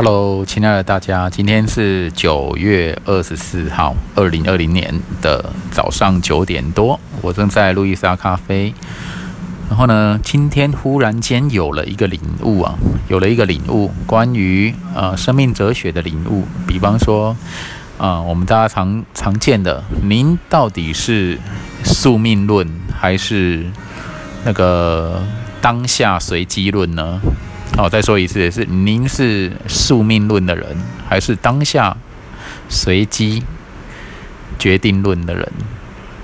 Hello，亲爱的大家，今天是九月二十四号，二零二零年的早上九点多，我正在路易莎咖啡。然后呢，今天忽然间有了一个领悟啊，有了一个领悟，关于呃生命哲学的领悟。比方说，啊，我们大家常常见的，您到底是宿命论还是那个当下随机论呢？那我，再说一次，是您是宿命论的人，还是当下随机决定论的人？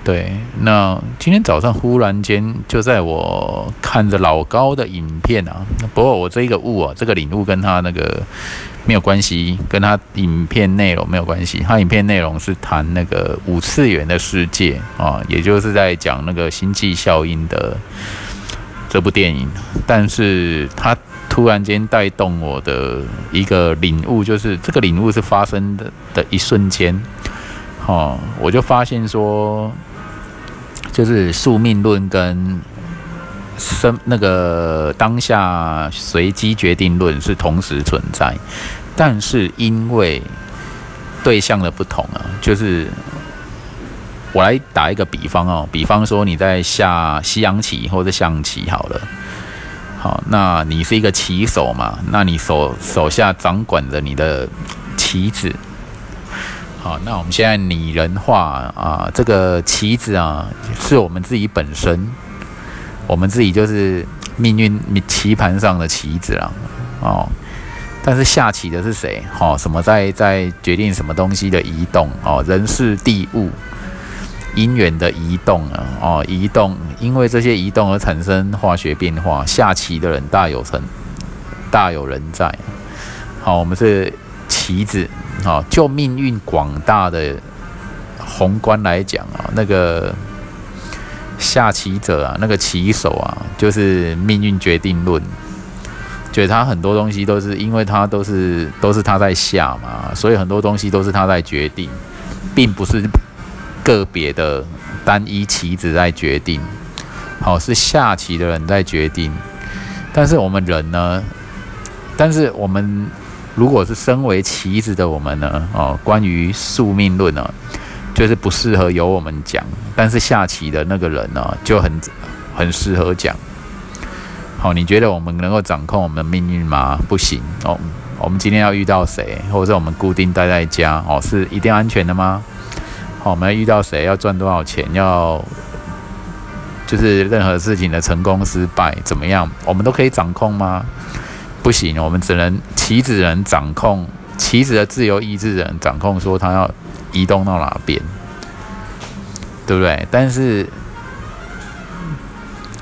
对，那今天早上忽然间就在我看着老高的影片啊，不过我这一个悟啊，这个领悟跟他那个没有关系，跟他影片内容没有关系。他影片内容是谈那个五次元的世界啊，也就是在讲那个星际效应的这部电影，但是它。突然间带动我的一个领悟，就是这个领悟是发生的的一瞬间，哦，我就发现说，就是宿命论跟生那个当下随机决定论是同时存在，但是因为对象的不同啊，就是我来打一个比方哦，比方说你在下西洋棋或者象棋好了。好，那你是一个棋手嘛？那你手手下掌管着你的棋子。好，那我们现在拟人化啊，这个棋子啊，是我们自己本身，我们自己就是命运棋盘上的棋子啦。哦，但是下棋的是谁？哦，什么在在决定什么东西的移动？哦，人事地物。因缘的移动啊，哦，移动，因为这些移动而产生化学变化。下棋的人大有成，大有人在。好，我们是棋子，好，就命运广大的宏观来讲啊，那个下棋者啊，那个棋手啊，就是命运决定论，觉得他很多东西都是因为他都是都是他在下嘛，所以很多东西都是他在决定，并不是。个别的单一棋子在决定，好是下棋的人在决定，但是我们人呢？但是我们如果是身为棋子的我们呢？哦，关于宿命论呢，就是不适合由我们讲，但是下棋的那个人呢，就很很适合讲。好，你觉得我们能够掌控我们的命运吗？不行哦。我们今天要遇到谁，或者我们固定待在家哦，是一定安全的吗？好，我们要遇到谁，要赚多少钱，要就是任何事情的成功失败怎么样，我们都可以掌控吗？不行，我们只能棋子人掌控，棋子的自由意志人掌控，说他要移动到哪边，对不对？但是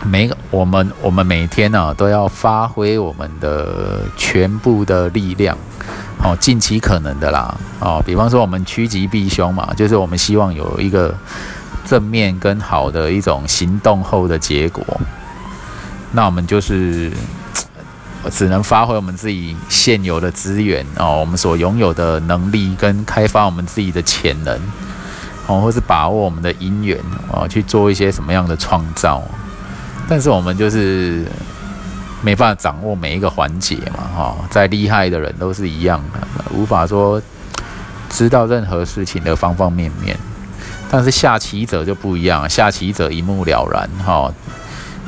每我们我们每天呢都要发挥我们的全部的力量。哦，尽其可能的啦。哦，比方说我们趋吉避凶嘛，就是我们希望有一个正面跟好的一种行动后的结果。那我们就是只能发挥我们自己现有的资源哦，我们所拥有的能力跟开发我们自己的潜能哦，或是把握我们的因缘哦，去做一些什么样的创造。但是我们就是。没办法掌握每一个环节嘛，哈，再厉害的人都是一样的，无法说知道任何事情的方方面面。但是下棋者就不一样，下棋者一目了然，哈，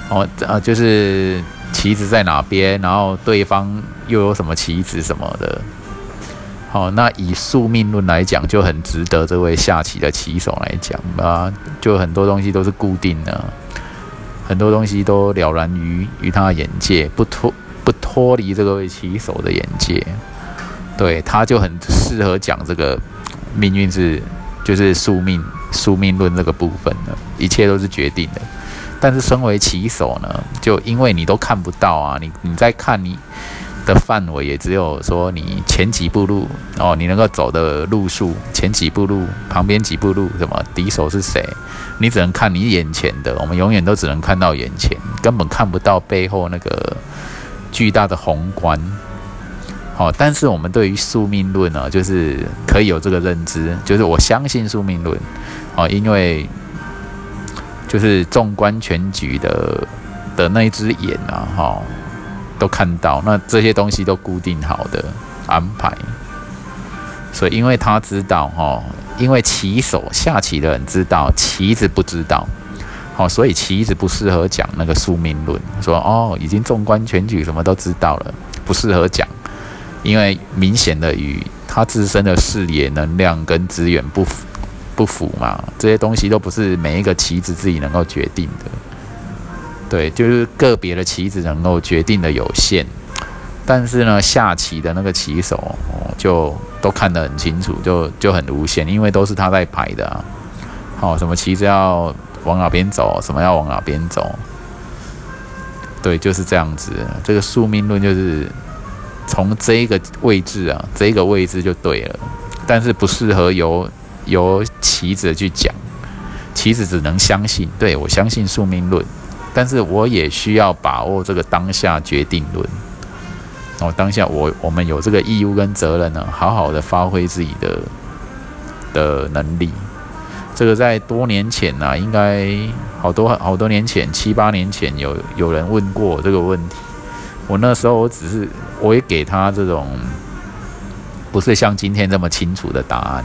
哦，呃，就是棋子在哪边，然后对方又有什么棋子什么的，好，那以宿命论来讲，就很值得这位下棋的棋手来讲啊，就很多东西都是固定的。很多东西都了然于于他的眼界，不脱不脱离这个棋手的眼界，对，他就很适合讲这个命运是就是宿命宿命论这个部分的，一切都是决定的。但是身为棋手呢，就因为你都看不到啊，你你在看你。的范围也只有说你前几步路哦，你能够走的路数，前几步路，旁边几步路，什么敌手是谁，你只能看你眼前的。我们永远都只能看到眼前，根本看不到背后那个巨大的宏观。好，但是我们对于宿命论呢，就是可以有这个认知，就是我相信宿命论哦，因为就是纵观全局的的那一只眼啊，哈。都看到，那这些东西都固定好的，安排。所以，因为他知道哈，因为棋手下棋的人知道，棋子不知道，好，所以棋子不适合讲那个宿命论，说哦，已经纵观全局，什么都知道了，不适合讲，因为明显的与他自身的视野、能量跟资源不符不符嘛，这些东西都不是每一个棋子自己能够决定的，对，就是个别的棋子能够决定的有限。但是呢，下棋的那个棋手哦，就都看得很清楚，就就很无限，因为都是他在排的啊。好，什么棋子要往哪边走，什么要往哪边走，对，就是这样子。这个宿命论就是从这一个位置啊，这个位置就对了。但是不适合由由棋子去讲，棋子只能相信，对我相信宿命论，但是我也需要把握这个当下决定论。哦，当下我我们有这个义务跟责任呢，好好的发挥自己的的能力。这个在多年前呐，应该好多好多年前，七八年前有有人问过这个问题。我那时候我只是我也给他这种不是像今天这么清楚的答案。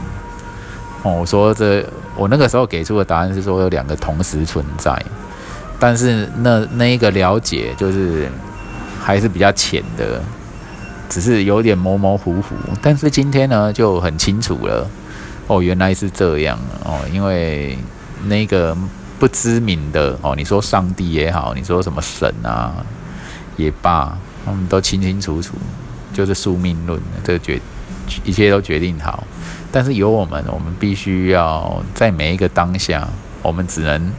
哦，我说这我那个时候给出的答案是说有两个同时存在，但是那那一个了解就是还是比较浅的。只是有点模模糊糊，但是今天呢就很清楚了。哦，原来是这样哦，因为那个不知名的哦，你说上帝也好，你说什么神啊也罢，他们都清清楚楚，就是宿命论，这决一切都决定好。但是有我们，我们必须要在每一个当下，我们只能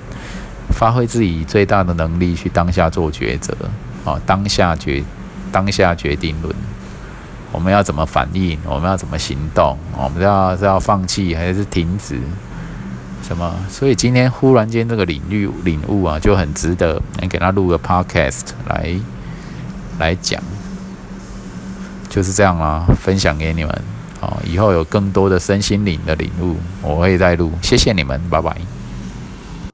发挥自己最大的能力去当下做抉择。哦，当下决当下决定论。我们要怎么反应？我们要怎么行动？我们要是要放弃还是停止？什么？所以今天忽然间这个领域领悟啊，就很值得你给他录个 podcast 来来讲，就是这样啦，分享给你们。好，以后有更多的身心灵的领悟，我会再录。谢谢你们，拜拜。